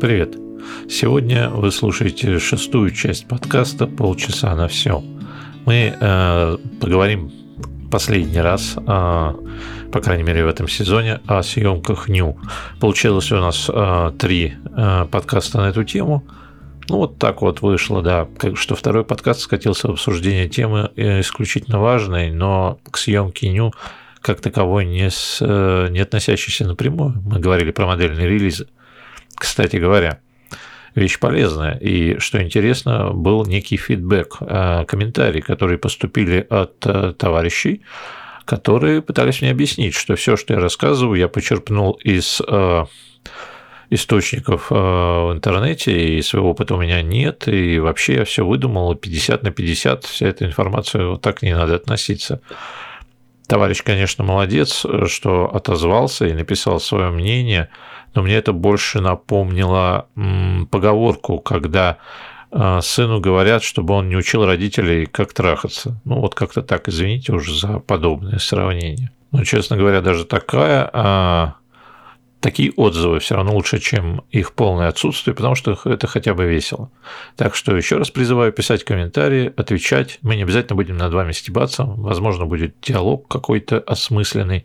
Привет! Сегодня вы слушаете шестую часть подкаста «Полчаса на все». Мы э, поговорим последний раз, э, по крайней мере в этом сезоне, о съемках Ню. Получилось у нас э, три э, подкаста на эту тему. Ну, вот так вот вышло, да, что второй подкаст скатился в обсуждение темы э, исключительно важной, но к съемке Ню как таковой не, с, э, не относящейся напрямую. Мы говорили про модельные релизы. Кстати говоря, вещь полезная. И, что интересно, был некий фидбэк, э, комментарии, которые поступили от э, товарищей, которые пытались мне объяснить, что все, что я рассказываю, я почерпнул из э, источников в интернете, и своего опыта у меня нет, и вообще я все выдумал, 50 на 50, вся эта информация, вот так не надо относиться. Товарищ, конечно, молодец, что отозвался и написал свое мнение – но мне это больше напомнило поговорку, когда а, сыну говорят, чтобы он не учил родителей, как трахаться. Ну, вот как-то так, извините уже за подобное сравнение. Но, честно говоря, даже такая, а, такие отзывы все равно лучше, чем их полное отсутствие, потому что это хотя бы весело. Так что еще раз призываю писать комментарии, отвечать. Мы не обязательно будем над вами стебаться. Возможно, будет диалог какой-то осмысленный,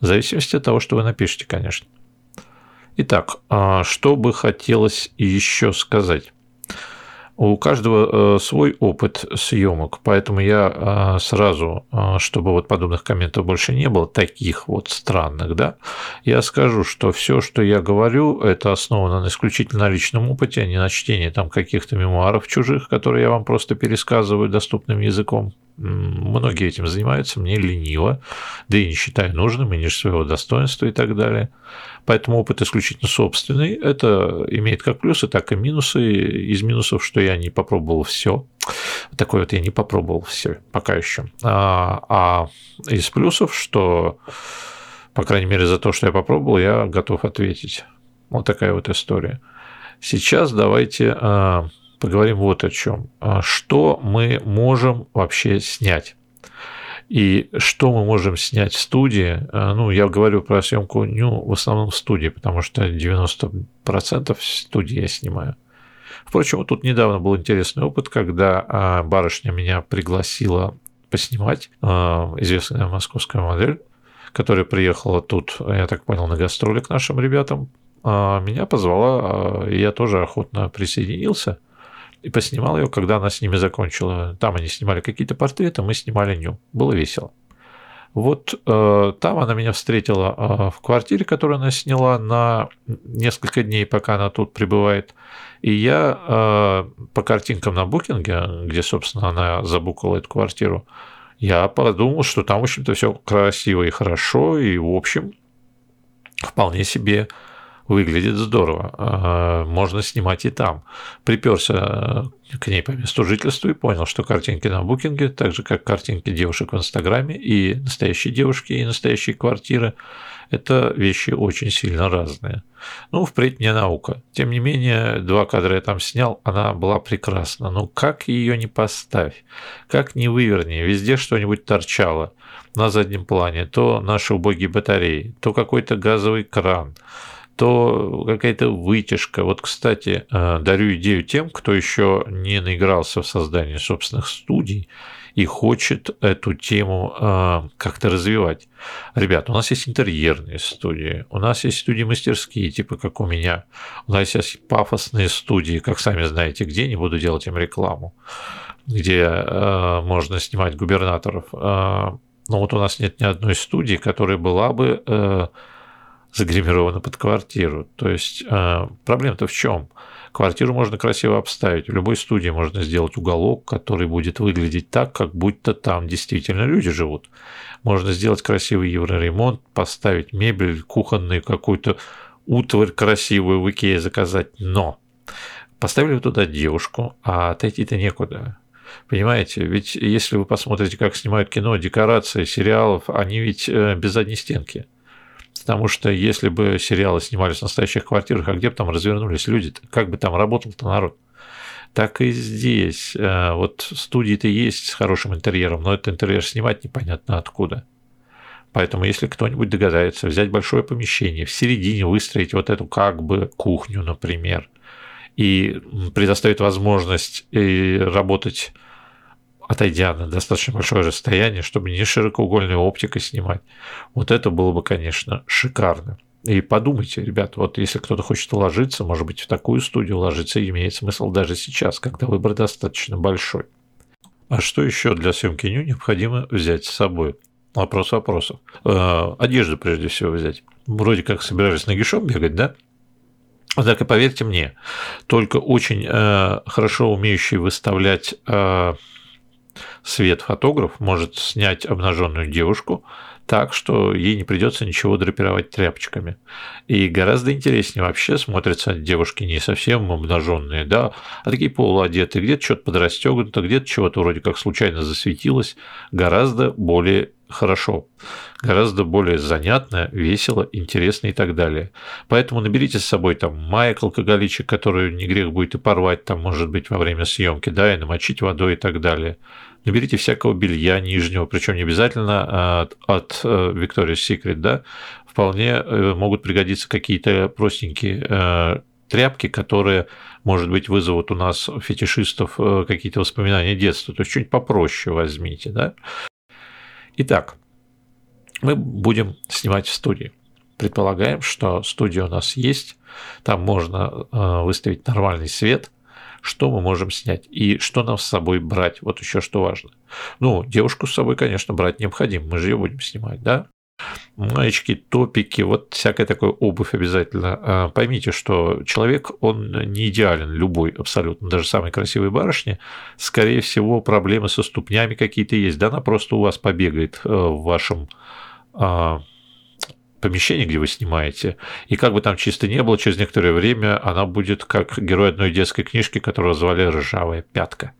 в зависимости от того, что вы напишете, конечно. Итак, а, что бы хотелось еще сказать? У каждого э, свой опыт съемок, поэтому я а, сразу, а, чтобы вот подобных комментов больше не было, таких вот странных, да, я скажу, что все, что я говорю, это основано на исключительно личном опыте, а не на чтении там каких-то мемуаров чужих, которые я вам просто пересказываю доступным языком. Многие этим занимаются, мне лениво, да и не считаю нужным, и ниже своего достоинства и так далее. Поэтому опыт исключительно собственный. Это имеет как плюсы, так и минусы. Из минусов, что я не попробовал все. Такое вот я не попробовал все пока еще. А, а из плюсов, что, по крайней мере, за то, что я попробовал, я готов ответить. Вот такая вот история. Сейчас давайте а, поговорим вот о чем. А что мы можем вообще снять? И что мы можем снять в студии? А, ну, я говорю про съемку ню в основном в студии, потому что 90% в студии я снимаю. Впрочем, тут недавно был интересный опыт, когда а, барышня меня пригласила поснимать, известная московская модель, которая приехала тут, я так понял, на гастроли к нашим ребятам, меня позвала, я тоже охотно присоединился – и поснимал ее, когда она с ними закончила. Там они снимали какие-то портреты, мы снимали ню. Было весело. Вот э, там она меня встретила э, в квартире, которую она сняла на несколько дней, пока она тут пребывает. И я э, по картинкам на букинге, где, собственно, она забукала эту квартиру, я подумал, что там, в общем-то, все красиво и хорошо, и, в общем, вполне себе выглядит здорово. А, можно снимать и там. Приперся э, к ней по месту жительства и понял, что картинки на букинге, так же как картинки девушек в Инстаграме, и настоящие девушки, и настоящие квартиры, это вещи очень сильно разные. Ну, впредь не наука. Тем не менее, два кадра я там снял, она была прекрасна. Ну, как ее не поставь, как не выверни, везде что-нибудь торчало на заднем плане, то наши убогие батареи, то какой-то газовый кран – то какая-то вытяжка. Вот, кстати, э, дарю идею тем, кто еще не наигрался в создание собственных студий и хочет эту тему э, как-то развивать. Ребят, у нас есть интерьерные студии, у нас есть студии-мастерские, типа как у меня, у нас есть пафосные студии, как сами знаете, где, не буду делать им рекламу, где э, можно снимать губернаторов. Но вот у нас нет ни одной студии, которая была бы загримировано под квартиру. То есть э, проблема-то в чем? Квартиру можно красиво обставить. В любой студии можно сделать уголок, который будет выглядеть так, как будто там действительно люди живут. Можно сделать красивый евроремонт, поставить мебель, кухонную какую-то утварь красивую в Икее заказать. Но поставили туда девушку, а отойти-то некуда. Понимаете, ведь если вы посмотрите, как снимают кино, декорации, сериалов, они ведь э, без задней стенки – Потому что если бы сериалы снимались в настоящих квартирах, а где бы там развернулись люди, как бы там работал-то народ? Так и здесь. Э, вот студии-то есть с хорошим интерьером, но этот интерьер снимать непонятно откуда. Поэтому, если кто-нибудь догадается взять большое помещение, в середине выстроить вот эту как бы кухню, например, и предоставит возможность работать отойдя на достаточно большое расстояние, чтобы не широкоугольной оптикой снимать, вот это было бы, конечно, шикарно. И подумайте, ребят, вот если кто-то хочет уложиться, может быть, в такую студию ложиться имеет смысл даже сейчас, когда выбор достаточно большой. А что еще для съемки ню необходимо взять с собой? Вопрос вопросов. Э, одежду прежде всего взять. Вроде как собирались нагишом бегать, да? Однако, поверьте мне, только очень э, хорошо умеющий выставлять э, свет фотограф может снять обнаженную девушку так, что ей не придется ничего драпировать тряпочками. И гораздо интереснее вообще смотрятся девушки не совсем обнаженные, да, а такие полуодетые, где-то что-то подрастегнуто, где-то чего-то вроде как случайно засветилось, гораздо более хорошо, гораздо более занятно, весело, интересно и так далее. Поэтому наберите с собой там маек алкоголичек, который не грех будет и порвать там, может быть, во время съемки, да, и намочить водой и так далее наберите всякого белья нижнего, причем не обязательно от, от э, Victoria's Secret, да, вполне э, могут пригодиться какие-то простенькие э, тряпки, которые, может быть, вызовут у нас фетишистов какие-то воспоминания детства. То есть что-нибудь попроще возьмите, да. Итак, мы будем снимать в студии. Предполагаем, что студия у нас есть, там можно выставить нормальный свет – что мы можем снять и что нам с собой брать. Вот еще что важно. Ну, девушку с собой, конечно, брать необходимо, мы же ее будем снимать, да? Маечки, топики, вот всякая такая обувь обязательно. А, поймите, что человек, он не идеален, любой абсолютно, даже самой красивой барышни. Скорее всего, проблемы со ступнями какие-то есть. Да, она просто у вас побегает э, в вашем помещение, где вы снимаете, и как бы там чисто не было, через некоторое время она будет как герой одной детской книжки, которую звали «Ржавая пятка».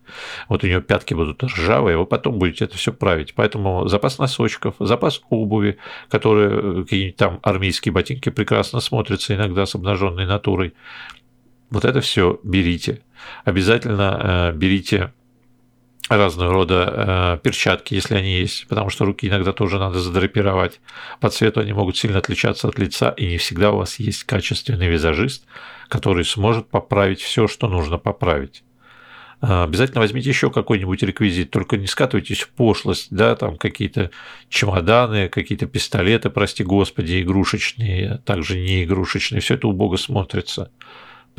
Вот у нее пятки будут ржавые, вы потом будете это все править. Поэтому запас носочков, запас обуви, которые э, какие-нибудь там армейские ботинки прекрасно смотрятся иногда с обнаженной натурой. Вот это все берите. Обязательно э, берите разного рода э, перчатки, если они есть, потому что руки иногда тоже надо задрапировать. По цвету они могут сильно отличаться от лица, и не всегда у вас есть качественный визажист, который сможет поправить все, что нужно поправить. Э, обязательно возьмите еще какой-нибудь реквизит, только не скатывайтесь в пошлость, да, там какие-то чемоданы, какие-то пистолеты, прости господи, игрушечные, также не игрушечные, все это убого смотрится.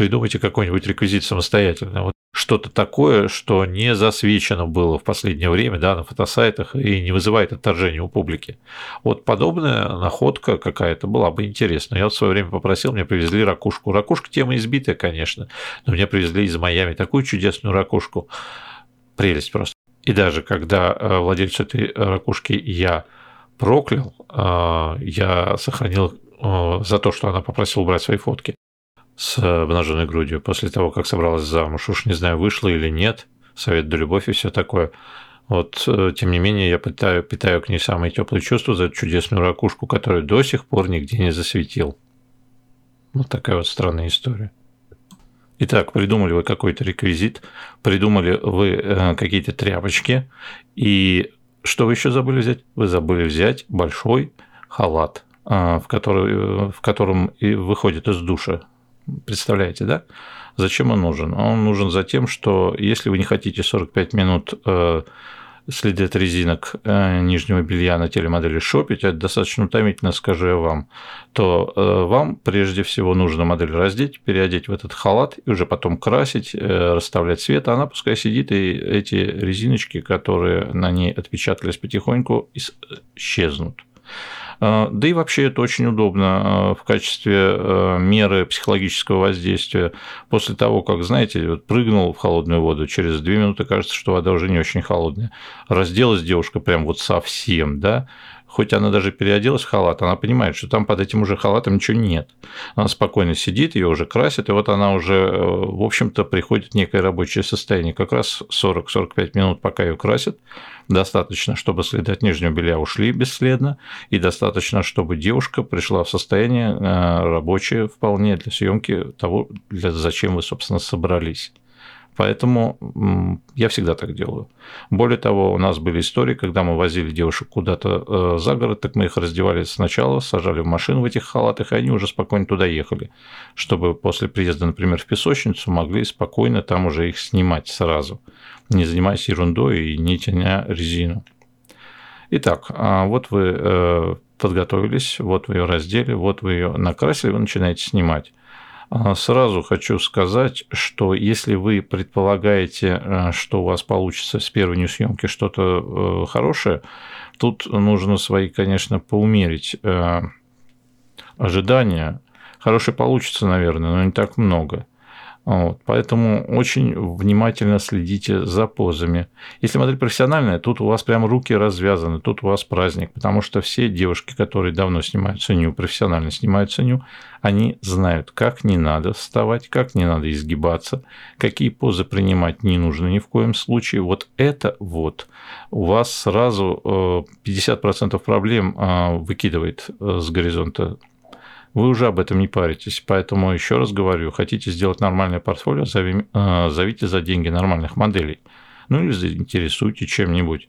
Придумайте какой-нибудь реквизит самостоятельно. Вот что-то такое, что не засвечено было в последнее время да, на фотосайтах и не вызывает отторжения у публики. Вот подобная находка какая-то была бы интересна. Я вот в свое время попросил, мне привезли ракушку. Ракушка тема избитая, конечно, но мне привезли из Майами такую чудесную ракушку. Прелесть просто. И даже когда э, владельцу этой ракушки я проклял, э, я сохранил э, за то, что она попросила убрать свои фотки с обнаженной грудью после того, как собралась замуж. Уж не знаю, вышла или нет, совет да любовь и все такое. Вот, э, тем не менее, я питаю, питаю к ней самые теплые чувства за эту чудесную ракушку, которую до сих пор нигде не засветил. Вот такая вот странная история. Итак, придумали вы какой-то реквизит, придумали вы э, какие-то тряпочки, и что вы еще забыли взять? Вы забыли взять большой халат, э, в, который, в котором и выходит из душа Представляете, да? Зачем он нужен? Он нужен за тем, что если вы не хотите 45 минут э, следы от резинок э, нижнего белья на теле модели шопить, это достаточно утомительно, скажу я вам, то э, вам прежде всего нужно модель раздеть, переодеть в этот халат и уже потом красить, расставлять цвет, а она пускай сидит, и эти резиночки, которые на ней отпечатались потихоньку, исчезнут. А, да и вообще это очень удобно а, в качестве а, меры психологического воздействия. После того, как, знаете, вот прыгнул в холодную воду, через две минуты кажется, что вода уже не очень холодная. Разделась девушка прям вот совсем, да, хоть она даже переоделась в халат, она понимает, что там под этим уже халатом ничего нет. Она спокойно сидит, ее уже красит, и вот она уже, э, в общем-то, приходит в некое рабочее состояние. Как раз 40-45 минут, пока ее красят, достаточно, чтобы следы от нижнего белья ушли бесследно, и достаточно, чтобы девушка пришла в состояние э, рабочее вполне для съемки того, для, зачем вы, собственно, собрались. Поэтому я всегда так делаю. Более того, у нас были истории, когда мы возили девушек куда-то э, за город, так мы их раздевали сначала, сажали в машину в этих халатах, и они уже спокойно туда ехали, чтобы после приезда, например, в песочницу могли спокойно там уже их снимать сразу, не занимаясь ерундой и не тяня резину. Итак, а вот вы э, подготовились, вот вы ее раздели, вот вы ее накрасили, вы начинаете снимать. А, сразу хочу сказать, что если вы предполагаете, э, что у вас получится с первой съемки что-то э, хорошее, тут нужно свои, конечно, поумерить э, ожидания. Хорошее получится, наверное, но не так много. Вот, поэтому очень внимательно следите за позами. Если модель профессиональная, тут у вас прям руки развязаны, тут у вас праздник, потому что все девушки, которые давно снимают ценю, профессионально снимают ценю, они знают, как не надо вставать, как не надо изгибаться, какие позы принимать не нужно ни в коем случае. Вот это вот у вас сразу 50% э, проблем э, выкидывает э, с горизонта вы уже об этом не паритесь. Поэтому еще раз говорю, хотите сделать нормальное портфолио, зови, э, зовите за деньги нормальных моделей. Ну или заинтересуйте чем-нибудь.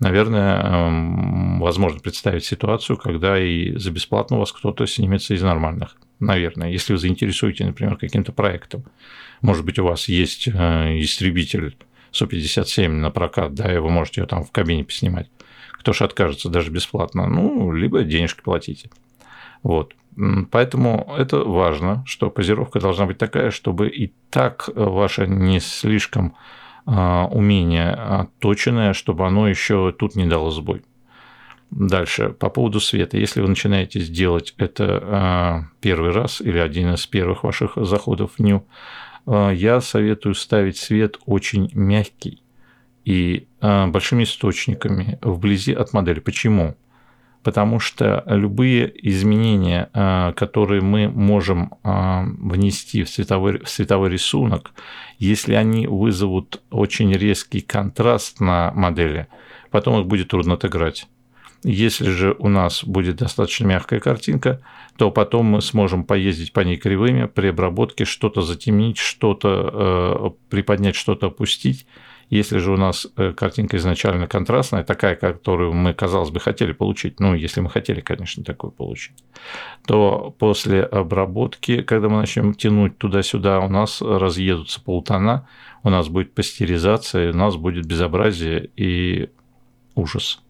Наверное, эм, возможно представить ситуацию, когда и за бесплатно у вас кто-то снимется из нормальных. Наверное, если вы заинтересуете, например, каким-то проектом. Может быть, у вас есть э, истребитель Су-57 на прокат, да, и вы можете ее там в кабине поснимать. Кто ж откажется даже бесплатно? Ну, либо денежки платите. Вот. Поэтому это важно, что позировка должна быть такая, чтобы и так ваше не слишком а, умение отточенное, чтобы оно еще тут не дало сбой. Дальше, по поводу света. Если вы начинаете делать это а, первый раз или один из первых ваших заходов в ню, а, я советую ставить свет очень мягкий и большими источниками вблизи от модели. Почему? Потому что любые изменения, а, которые мы можем а, внести в световой, в световой рисунок, если они вызовут очень резкий контраст на модели, потом их будет трудно отыграть. Если же у нас будет достаточно мягкая картинка, то потом мы сможем поездить по ней кривыми при обработке, что-то затемнить, что-то э, приподнять, что-то опустить, если же у нас э, картинка изначально контрастная, такая, которую мы, казалось бы, хотели получить, ну, если мы хотели, конечно, такую получить, то после обработки, когда мы начнем тянуть туда-сюда, у нас разъедутся полтона, у нас будет пастеризация, у нас будет безобразие и ужас.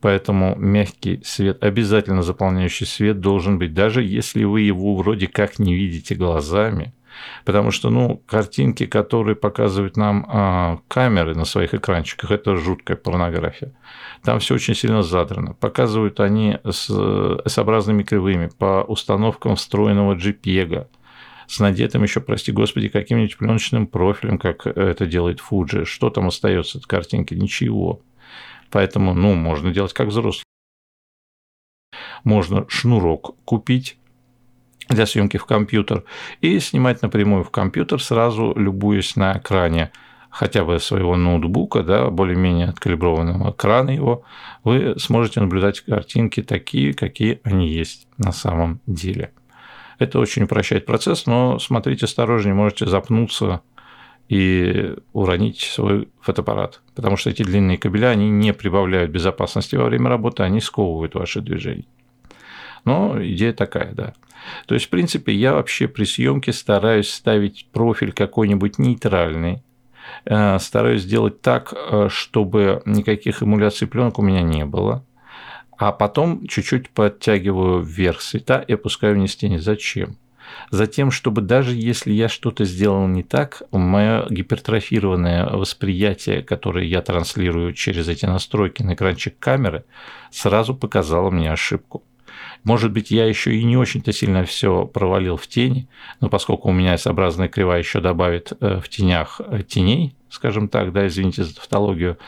Поэтому мягкий свет, обязательно заполняющий свет должен быть, даже если вы его вроде как не видите глазами, Потому что, ну, картинки, которые показывают нам а, камеры на своих экранчиках, это жуткая порнография. Там все очень сильно задрано. Показывают они с S-образными кривыми по установкам встроенного JPEG с надетым еще, прости господи, каким-нибудь пленочным профилем, как это делает Fuji. Что там остается от картинки? Ничего. Поэтому, ну, можно делать как взрослый. Можно шнурок купить, для съемки в компьютер и снимать напрямую в компьютер, сразу любуясь на экране хотя бы своего ноутбука, да, более-менее откалиброванного экрана его, вы сможете наблюдать картинки такие, какие они есть на самом деле. Это очень упрощает процесс, но смотрите осторожнее, можете запнуться и уронить свой фотоаппарат, потому что эти длинные кабеля, они не прибавляют безопасности во время работы, они сковывают ваши движения. Но идея такая, да. То есть, в принципе, я вообще при съемке стараюсь ставить профиль какой-нибудь нейтральный, э, стараюсь сделать так, э, чтобы никаких эмуляций пленок у меня не было, а потом чуть-чуть подтягиваю вверх цвета и опускаю вниз тени. Зачем? Затем, чтобы даже если я что-то сделал не так, мое гипертрофированное восприятие, которое я транслирую через эти настройки на экранчик камеры, сразу показало мне ошибку. Может быть, я еще и не очень-то сильно все провалил в тени, но поскольку у меня S-образная кривая еще добавит э, в тенях э, теней, скажем так, да, извините за тавтологию,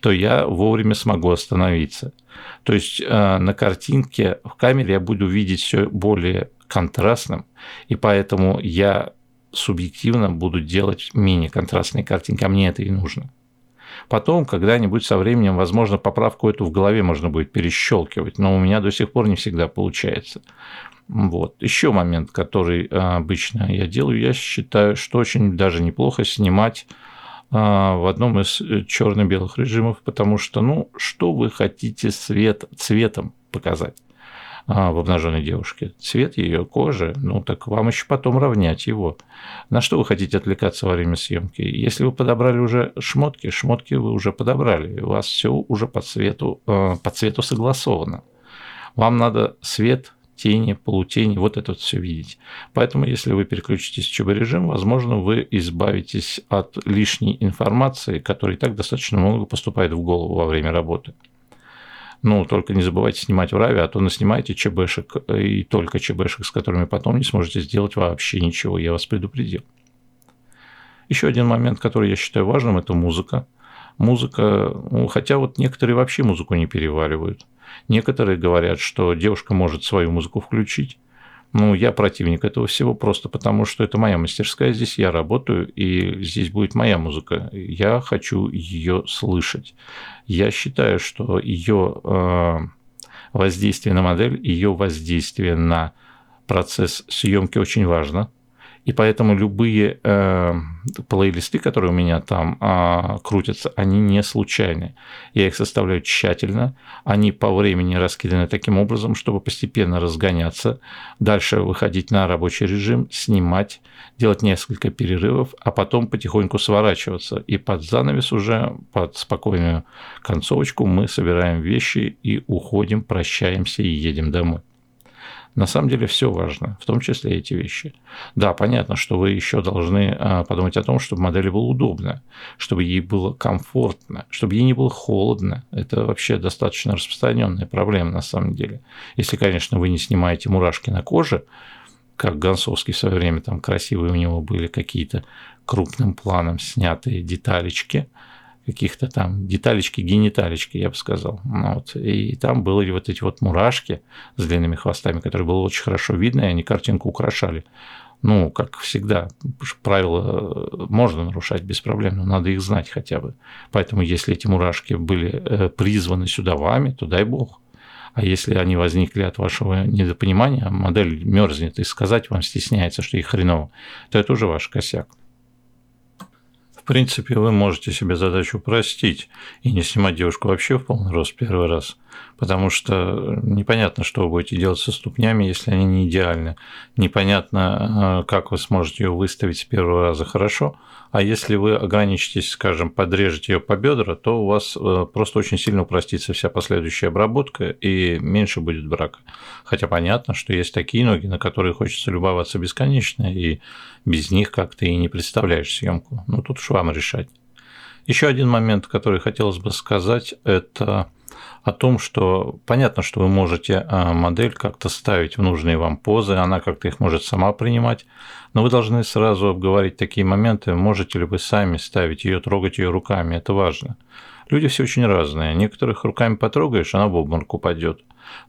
то я вовремя смогу остановиться. То есть э, на картинке в камере я буду видеть все более контрастным, и поэтому я субъективно буду делать менее контрастные картинки, а мне это и нужно. Потом, когда-нибудь со временем, возможно, поправку эту в голове можно будет перещелкивать, но у меня до сих пор не всегда получается. Вот. Еще момент, который а, обычно я делаю, я считаю, что очень даже неплохо снимать а, в одном из э, черно-белых режимов, потому что, ну, что вы хотите цвет, цветом показать? А, в обнаженной девушке. Цвет ее кожи, ну так вам еще потом равнять его. На что вы хотите отвлекаться во время съемки? Если вы подобрали уже шмотки, шмотки вы уже подобрали. У вас все уже по цвету, а, по цвету согласовано. Вам надо свет, тени, полутени, вот это вот все видеть. Поэтому, если вы переключитесь в ЧБ-режим, возможно, вы избавитесь от лишней информации, которая и так достаточно много поступает в голову во время работы. Ну, только не забывайте снимать в раве, а то наснимайте ЧБшек и только ЧБшек, с которыми потом не сможете сделать вообще ничего, я вас предупредил. Еще один момент, который я считаю важным, это музыка. Музыка, ну, хотя вот некоторые вообще музыку не переваривают. Некоторые говорят, что девушка может свою музыку включить, ну, я противник этого всего просто потому, что это моя мастерская, здесь я работаю, и здесь будет моя музыка. Я хочу ее слышать. Я считаю, что ее э, воздействие на модель, ее воздействие на процесс съемки очень важно. И поэтому любые э, плейлисты, которые у меня там э, крутятся, они не случайны. Я их составляю тщательно, они по времени раскиданы таким образом, чтобы постепенно разгоняться, дальше выходить на рабочий режим, снимать, делать несколько перерывов, а потом потихоньку сворачиваться. И под занавес уже, под спокойную концовочку мы собираем вещи и уходим, прощаемся и едем домой. На самом деле все важно, в том числе эти вещи. Да, понятно, что вы еще должны а, подумать о том, чтобы модели было удобно, чтобы ей было комфортно, чтобы ей не было холодно. Это вообще достаточно распространенная проблема на самом деле. Если, конечно, вы не снимаете мурашки на коже, как Гонсовский в свое время, там красивые у него были какие-то крупным планом снятые деталечки – каких-то там деталечки, гениталечки, я бы сказал. Ну вот. И там были вот эти вот мурашки с длинными хвостами, которые было очень хорошо видно, и они картинку украшали. Ну, как всегда, правила э, можно нарушать без проблем, но надо их знать хотя бы. Поэтому, если эти мурашки были э, призваны сюда вами, то дай бог. А если они возникли от вашего недопонимания, модель мерзнет и сказать вам стесняется, что их хреново, то это уже ваш косяк принципе, вы можете себе задачу упростить и не снимать девушку вообще в полный рост первый раз, потому что непонятно, что вы будете делать со ступнями, если они не идеальны. Непонятно, э, как вы сможете ее выставить с первого раза хорошо, а если вы ограничитесь, скажем, подрежете ее по бедра, то у вас э, просто очень сильно упростится вся последующая обработка и меньше будет брака. Хотя понятно, что есть такие ноги, на которые хочется любоваться бесконечно, и без них как то и не представляешь съемку. Ну тут уж вам решать. Еще один момент, который хотелось бы сказать, это о том, что понятно, что вы можете а, модель как-то ставить в нужные вам позы, она как-то их может сама принимать, но вы должны сразу обговорить такие моменты, можете ли вы сами ставить ее, трогать ее руками, это важно. Люди все очень разные, некоторых руками потрогаешь, она в обморок упадет,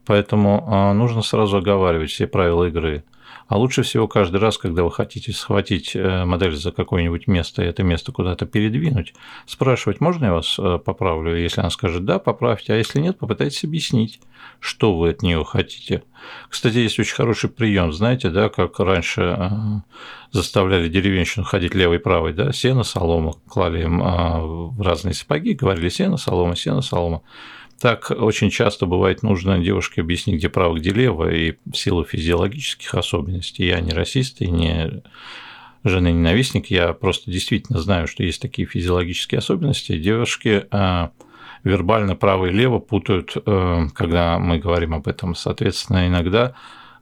поэтому а, нужно сразу оговаривать все правила игры – а лучше всего каждый раз, когда вы хотите схватить э, модель за какое-нибудь место и это место куда-то передвинуть, спрашивать, можно я вас э, поправлю? Если она скажет «да», поправьте, а если нет, попытайтесь объяснить, что вы от нее хотите. Кстати, есть очень хороший прием, знаете, да, как раньше э, заставляли деревенщину ходить левой и правой, да, сено, солома, клали им в разные сапоги, говорили сено, солома, сено, солома. Так очень часто бывает нужно девушке объяснить, где право, где лево, и в силу физиологических особенностей. Я не расист и не жены ненавистник, я просто действительно знаю, что есть такие физиологические особенности. Девушки а, вербально право и лево путают, э, когда мы говорим об этом. Соответственно, иногда,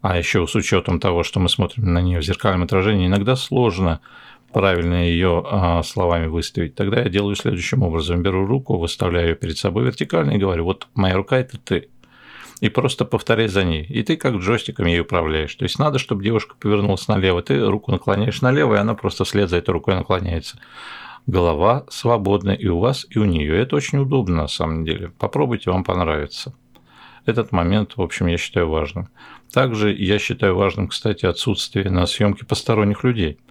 а еще с учетом того, что мы смотрим на нее в зеркальном отражении, иногда сложно правильно ее а, словами выставить, тогда я делаю следующим образом. Беру руку, выставляю ее перед собой вертикально и говорю, вот моя рука – это ты. И просто повторяй за ней. И ты как джойстиком ей управляешь. То есть надо, чтобы девушка повернулась налево, ты руку наклоняешь налево, и она просто вслед за этой рукой наклоняется. Голова свободна и у вас, и у нее. Это очень удобно на самом деле. Попробуйте, вам понравится. Этот момент, в общем, я считаю важным. Также я считаю важным, кстати, отсутствие на съемке посторонних людей –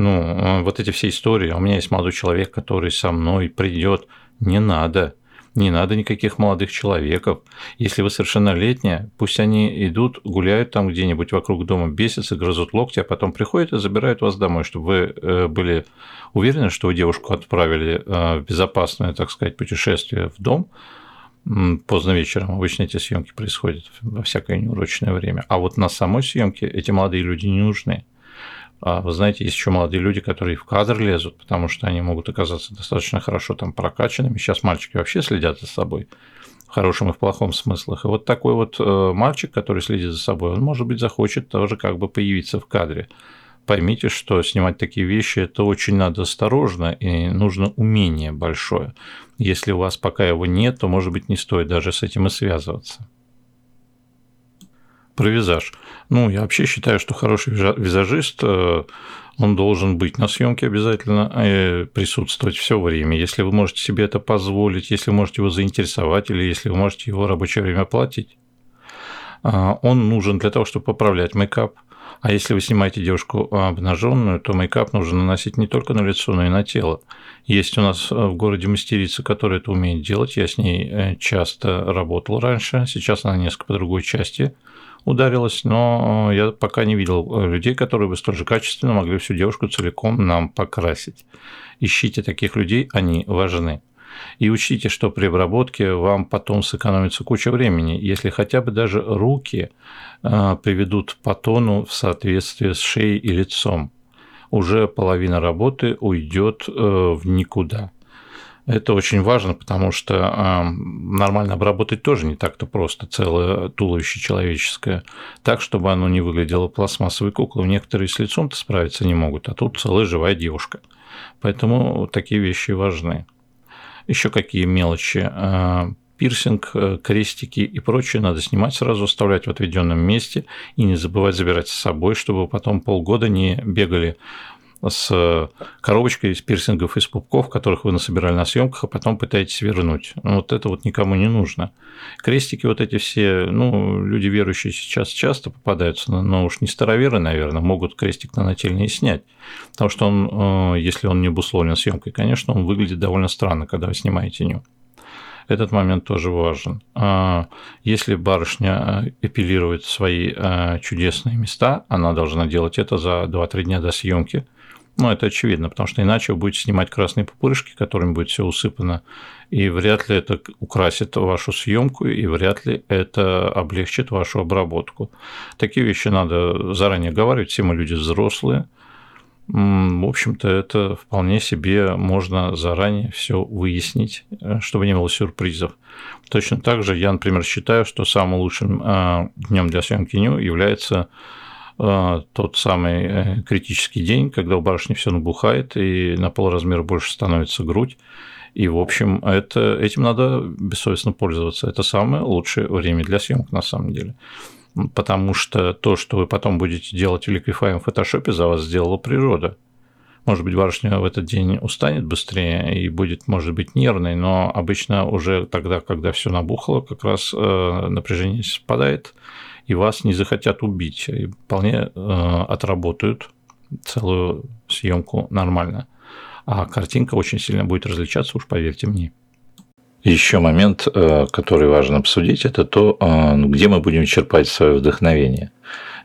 ну, вот эти все истории, у меня есть молодой человек, который со мной придет, Не надо. Не надо никаких молодых человеков. Если вы совершеннолетняя, пусть они идут, гуляют там где-нибудь вокруг дома, бесятся, грызут локти, а потом приходят и забирают вас домой, чтобы вы э, были уверены, что вы девушку отправили э, в безопасное, так сказать, путешествие в дом, поздно вечером. Обычно эти съемки происходят во всякое неурочное время. А вот на самой съемке эти молодые люди не нужны. А вы знаете, есть еще молодые люди, которые в кадр лезут, потому что они могут оказаться достаточно хорошо там прокачанными. Сейчас мальчики вообще следят за собой в хорошем и в плохом смыслах. И вот такой вот э, мальчик, который следит за собой, он, может быть, захочет тоже как бы появиться в кадре. Поймите, что снимать такие вещи это очень надо осторожно и нужно умение большое. Если у вас пока его нет, то, может быть, не стоит даже с этим и связываться про визаж. Ну, я вообще считаю, что хороший визажист, э, он должен быть на съемке обязательно э, присутствовать все время. Если вы можете себе это позволить, если вы можете его заинтересовать или если вы можете его рабочее время платить, а, он нужен для того, чтобы поправлять мейкап. А если вы снимаете девушку обнаженную, то мейкап нужно наносить не только на лицо, но и на тело. Есть у нас в городе мастерица, которая это умеет делать. Я с ней э, часто работал раньше. Сейчас она несколько по другой части ударилась, но я пока не видел людей, которые бы столь же качественно могли всю девушку целиком нам покрасить. Ищите таких людей, они важны. И учтите, что при обработке вам потом сэкономится куча времени, если хотя бы даже руки а, приведут по тону в соответствии с шеей и лицом. Уже половина работы уйдет э, в никуда. Это очень важно, потому что нормально обработать тоже не так-то просто, целое туловище человеческое, так, чтобы оно не выглядело пластмассовой куклой. Некоторые с лицом-то справиться не могут, а тут целая живая девушка. Поэтому такие вещи важны. Еще какие мелочи? Э, пирсинг, э, крестики и прочее надо снимать сразу, оставлять в отведенном месте и не забывать забирать с собой, чтобы потом полгода не бегали с коробочкой из пирсингов из пупков, которых вы насобирали на съемках, а потом пытаетесь вернуть. Ну, вот это вот никому не нужно. Крестики вот эти все, ну, люди верующие сейчас часто попадаются, но уж не староверы, наверное, могут крестик на нательный снять. Потому что он, э, если он не обусловлен съемкой, конечно, он выглядит довольно странно, когда вы снимаете ню. Этот момент тоже важен. А если барышня э, эпилирует свои э, чудесные места, она должна делать это за 2-3 дня до съемки – ну, это очевидно, потому что иначе вы будете снимать красные пупырышки, которыми будет все усыпано, и вряд ли это украсит вашу съемку, и вряд ли это облегчит вашу обработку. Такие вещи надо заранее говорить, все мы люди взрослые. В общем-то, это вполне себе можно заранее все выяснить, э, чтобы не было сюрпризов. Точно так же я, например, считаю, что самым лучшим э, днем для съемки ню является тот самый э, критический день, когда у барышни все набухает и на полразмера больше становится грудь. И, в общем, это, этим надо бессовестно пользоваться. Это самое лучшее время для съемок на самом деле. Потому что то, что вы потом будете делать в Liquify в фотошопе, за вас сделала природа. Может быть, барышня в этот день устанет быстрее и будет, может быть, нервной, но обычно уже тогда, когда все набухло, как раз э, напряжение спадает, и вас не захотят убить, и вполне э, отработают целую съемку нормально. А картинка очень сильно будет различаться, уж поверьте мне. Еще момент, э, который важно обсудить, это то, э, где мы будем черпать свое вдохновение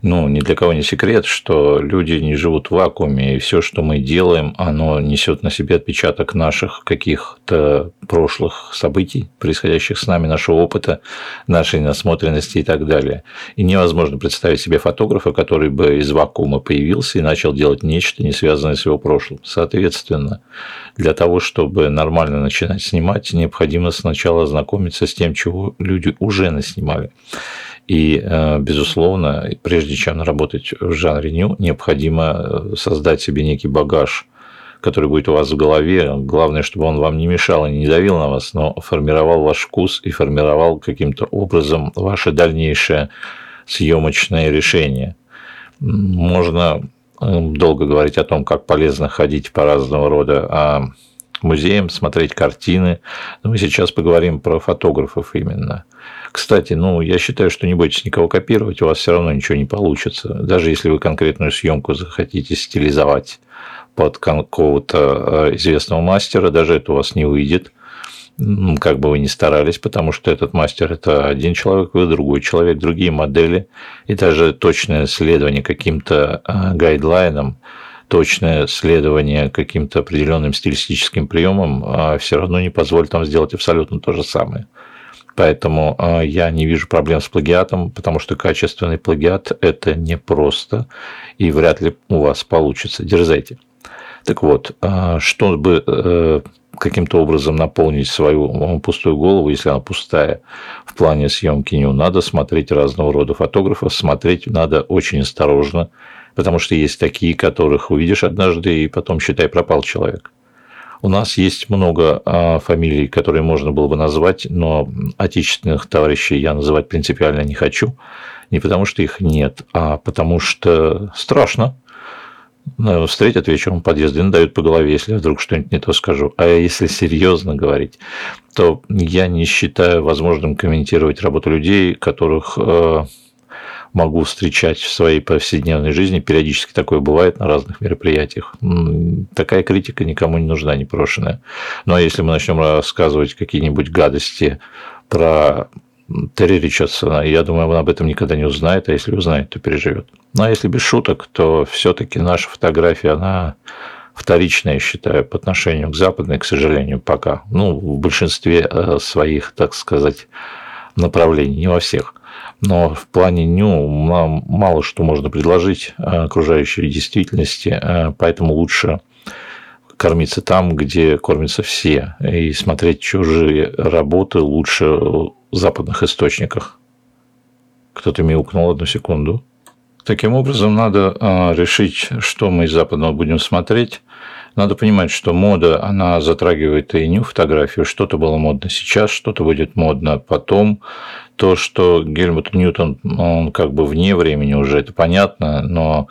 ну, ни для кого не секрет, что люди не живут в вакууме, и все, что мы делаем, оно несет на себе отпечаток наших каких-то прошлых событий, происходящих с нами, нашего опыта, нашей насмотренности и так далее. И невозможно представить себе фотографа, который бы из вакуума появился и начал делать нечто, не связанное с его прошлым. Соответственно, для того, чтобы нормально начинать снимать, необходимо сначала ознакомиться с тем, чего люди уже наснимали. И, э, безусловно, прежде чем работать в жанре ню, необходимо э, создать себе некий багаж, который будет у вас в голове. Главное, чтобы он вам не мешал и не давил на вас, но формировал ваш вкус и формировал каким-то образом ваше дальнейшее съемочное решение. Можно э, долго говорить о том, как полезно ходить по разного рода а, музеям, смотреть картины. Но мы сейчас поговорим про фотографов именно. Кстати, ну, я считаю, что не бойтесь никого копировать, у вас все равно ничего не получится. Даже если вы конкретную съемку захотите стилизовать под какого-то э, известного мастера, даже это у вас не выйдет. как бы вы ни старались, потому что этот мастер – это один человек, вы другой человек, другие модели, и даже точное следование каким-то а, гайдлайнам, точное следование каким-то определенным стилистическим приемам а, все равно не позволит вам сделать абсолютно то же самое. Поэтому а, я не вижу проблем с плагиатом, потому что качественный плагиат – это непросто, и вряд ли у вас получится. Дерзайте. Так вот, чтобы э, каким-то образом наполнить свою пустую голову, если она пустая в плане съемки не надо смотреть разного рода фотографов, смотреть надо очень осторожно, потому что есть такие, которых увидишь однажды, и потом, считай, пропал человек. У нас есть много а, фамилий, которые можно было бы назвать, но отечественных товарищей я называть принципиально не хочу. Не потому, что их нет, а потому что страшно встретят вечером в подъезде, надают по голове, если я вдруг что-нибудь не то скажу. А если серьезно говорить, то я не считаю возможным комментировать работу людей, которых э, могу встречать в своей повседневной жизни. Периодически такое бывает на разных мероприятиях. Такая критика никому не нужна, непрошенная. Ну а если мы начнем рассказывать какие-нибудь гадости про Терри Ричардсона, я думаю, он об этом никогда не узнает, а если узнает, то переживет. Ну а если без шуток, то все-таки наша фотография, она вторичная, я считаю, по отношению к западной, к сожалению, пока. Ну, в большинстве э, своих, так сказать, направлений, не во всех. Но в плане ню мало что можно предложить окружающей действительности, э, поэтому лучше кормиться там, где кормятся все, и смотреть чужие работы лучше в западных источниках. Кто-то мяукнул одну секунду. Таким образом, надо а, решить, что мы из западного будем смотреть. Надо понимать, что мода, она затрагивает и ню фотографию. Что-то было модно сейчас, что-то будет модно потом то, что Гельмут Ньютон, он как бы вне времени уже, это понятно, но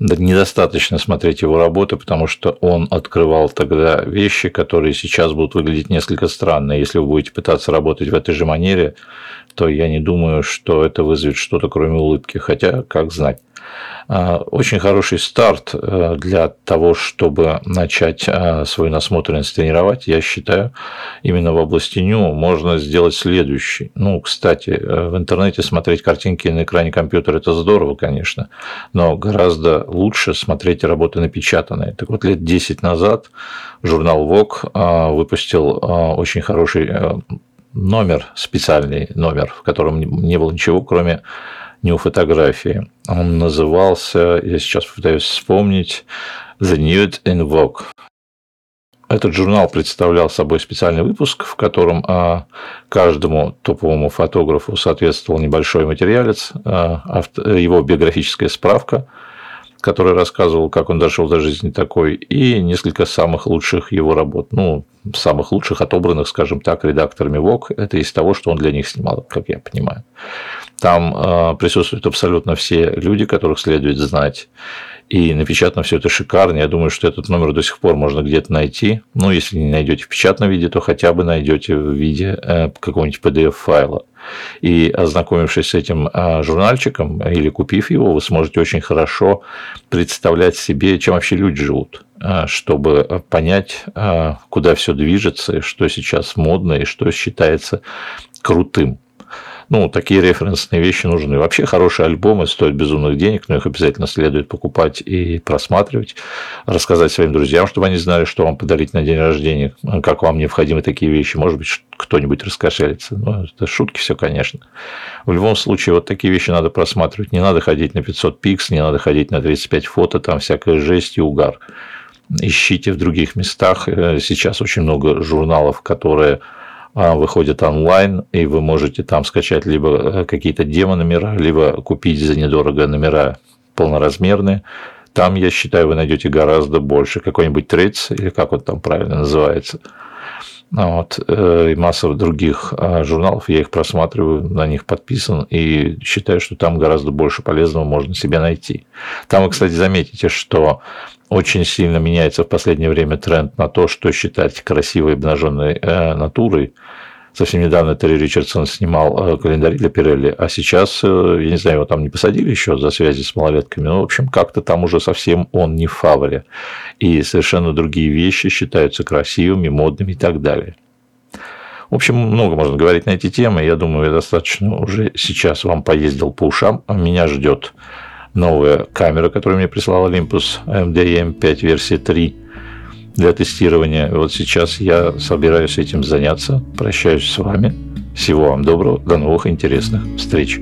недостаточно смотреть его работы, потому что он открывал тогда вещи, которые сейчас будут выглядеть несколько странно. Если вы будете пытаться работать в этой же манере, то я не думаю, что это вызовет что-то кроме улыбки, хотя как знать. А, очень хороший старт э, для того, чтобы начать а, свою насмотренность тренировать, я считаю, именно в области ню можно сделать следующий. Ну, кстати, э, в интернете смотреть картинки на экране компьютера – это здорово, конечно, но гораздо лучше смотреть работы напечатанные. Так вот, лет 10 назад журнал Vogue выпустил очень хороший э, номер, специальный номер, в котором не было ничего, кроме не фотографии. Он назывался, я сейчас пытаюсь вспомнить, The Nude in Vogue. Этот журнал представлял собой специальный выпуск, в котором а, каждому топовому фотографу соответствовал небольшой материалец, а, его биографическая справка, который рассказывал, как он дошел до жизни такой, и несколько самых лучших его работ. Ну, самых лучших, отобранных, скажем так, редакторами ВОК. Это из того, что он для них снимал, как я понимаю. Там а, присутствуют абсолютно все люди, которых следует знать. И напечатано все это шикарно. Я думаю, что этот номер до сих пор можно где-то найти. Ну, если не найдете в печатном виде, то хотя бы найдете в виде э, какого-нибудь PDF-файла. И ознакомившись с этим а, журнальчиком или купив его, вы сможете очень хорошо представлять себе, чем вообще люди живут а, чтобы понять, куда все движется, что сейчас модно и что считается крутым. Ну, такие референсные вещи нужны. Вообще хорошие альбомы стоят безумных денег, но их обязательно следует покупать и просматривать, рассказать своим друзьям, чтобы они знали, что вам подарить на день рождения, как вам необходимы такие вещи. Может быть, кто-нибудь раскошелится. Ну, это шутки все, конечно. В любом случае, вот такие вещи надо просматривать. Не надо ходить на 500 пикс, не надо ходить на 35 фото, там всякая жесть и угар. Ищите в других местах. Э, сейчас очень много журналов, которые выходит онлайн, и вы можете там скачать либо э, какие-то демо-номера, либо купить за недорого номера полноразмерные. Там, я считаю, вы найдете гораздо больше. Какой-нибудь трейдс, или как он там правильно называется. Вот. Э, и масса других а, журналов, я их просматриваю, на них подписан, и считаю, что там гораздо больше полезного можно себе найти. Там вы, кстати, заметите, что очень сильно меняется в последнее время тренд на то, что считать красивой обнаженной э, натурой. Совсем недавно Терри Ричардсон снимал э, календарь для Пирелли, а сейчас, э, я не знаю, его там не посадили еще за связи с малолетками, но, в общем, как-то там уже совсем он не в фаворе. И совершенно другие вещи считаются красивыми, модными и так далее. В общем, много можно говорить на эти темы. Я думаю, я достаточно уже сейчас вам поездил по ушам. Меня ждет новая камера, которую мне прислал Olympus MDM 5 версии 3 для тестирования. Вот сейчас я собираюсь этим заняться. Прощаюсь с вами. Всего вам доброго. До новых интересных встреч.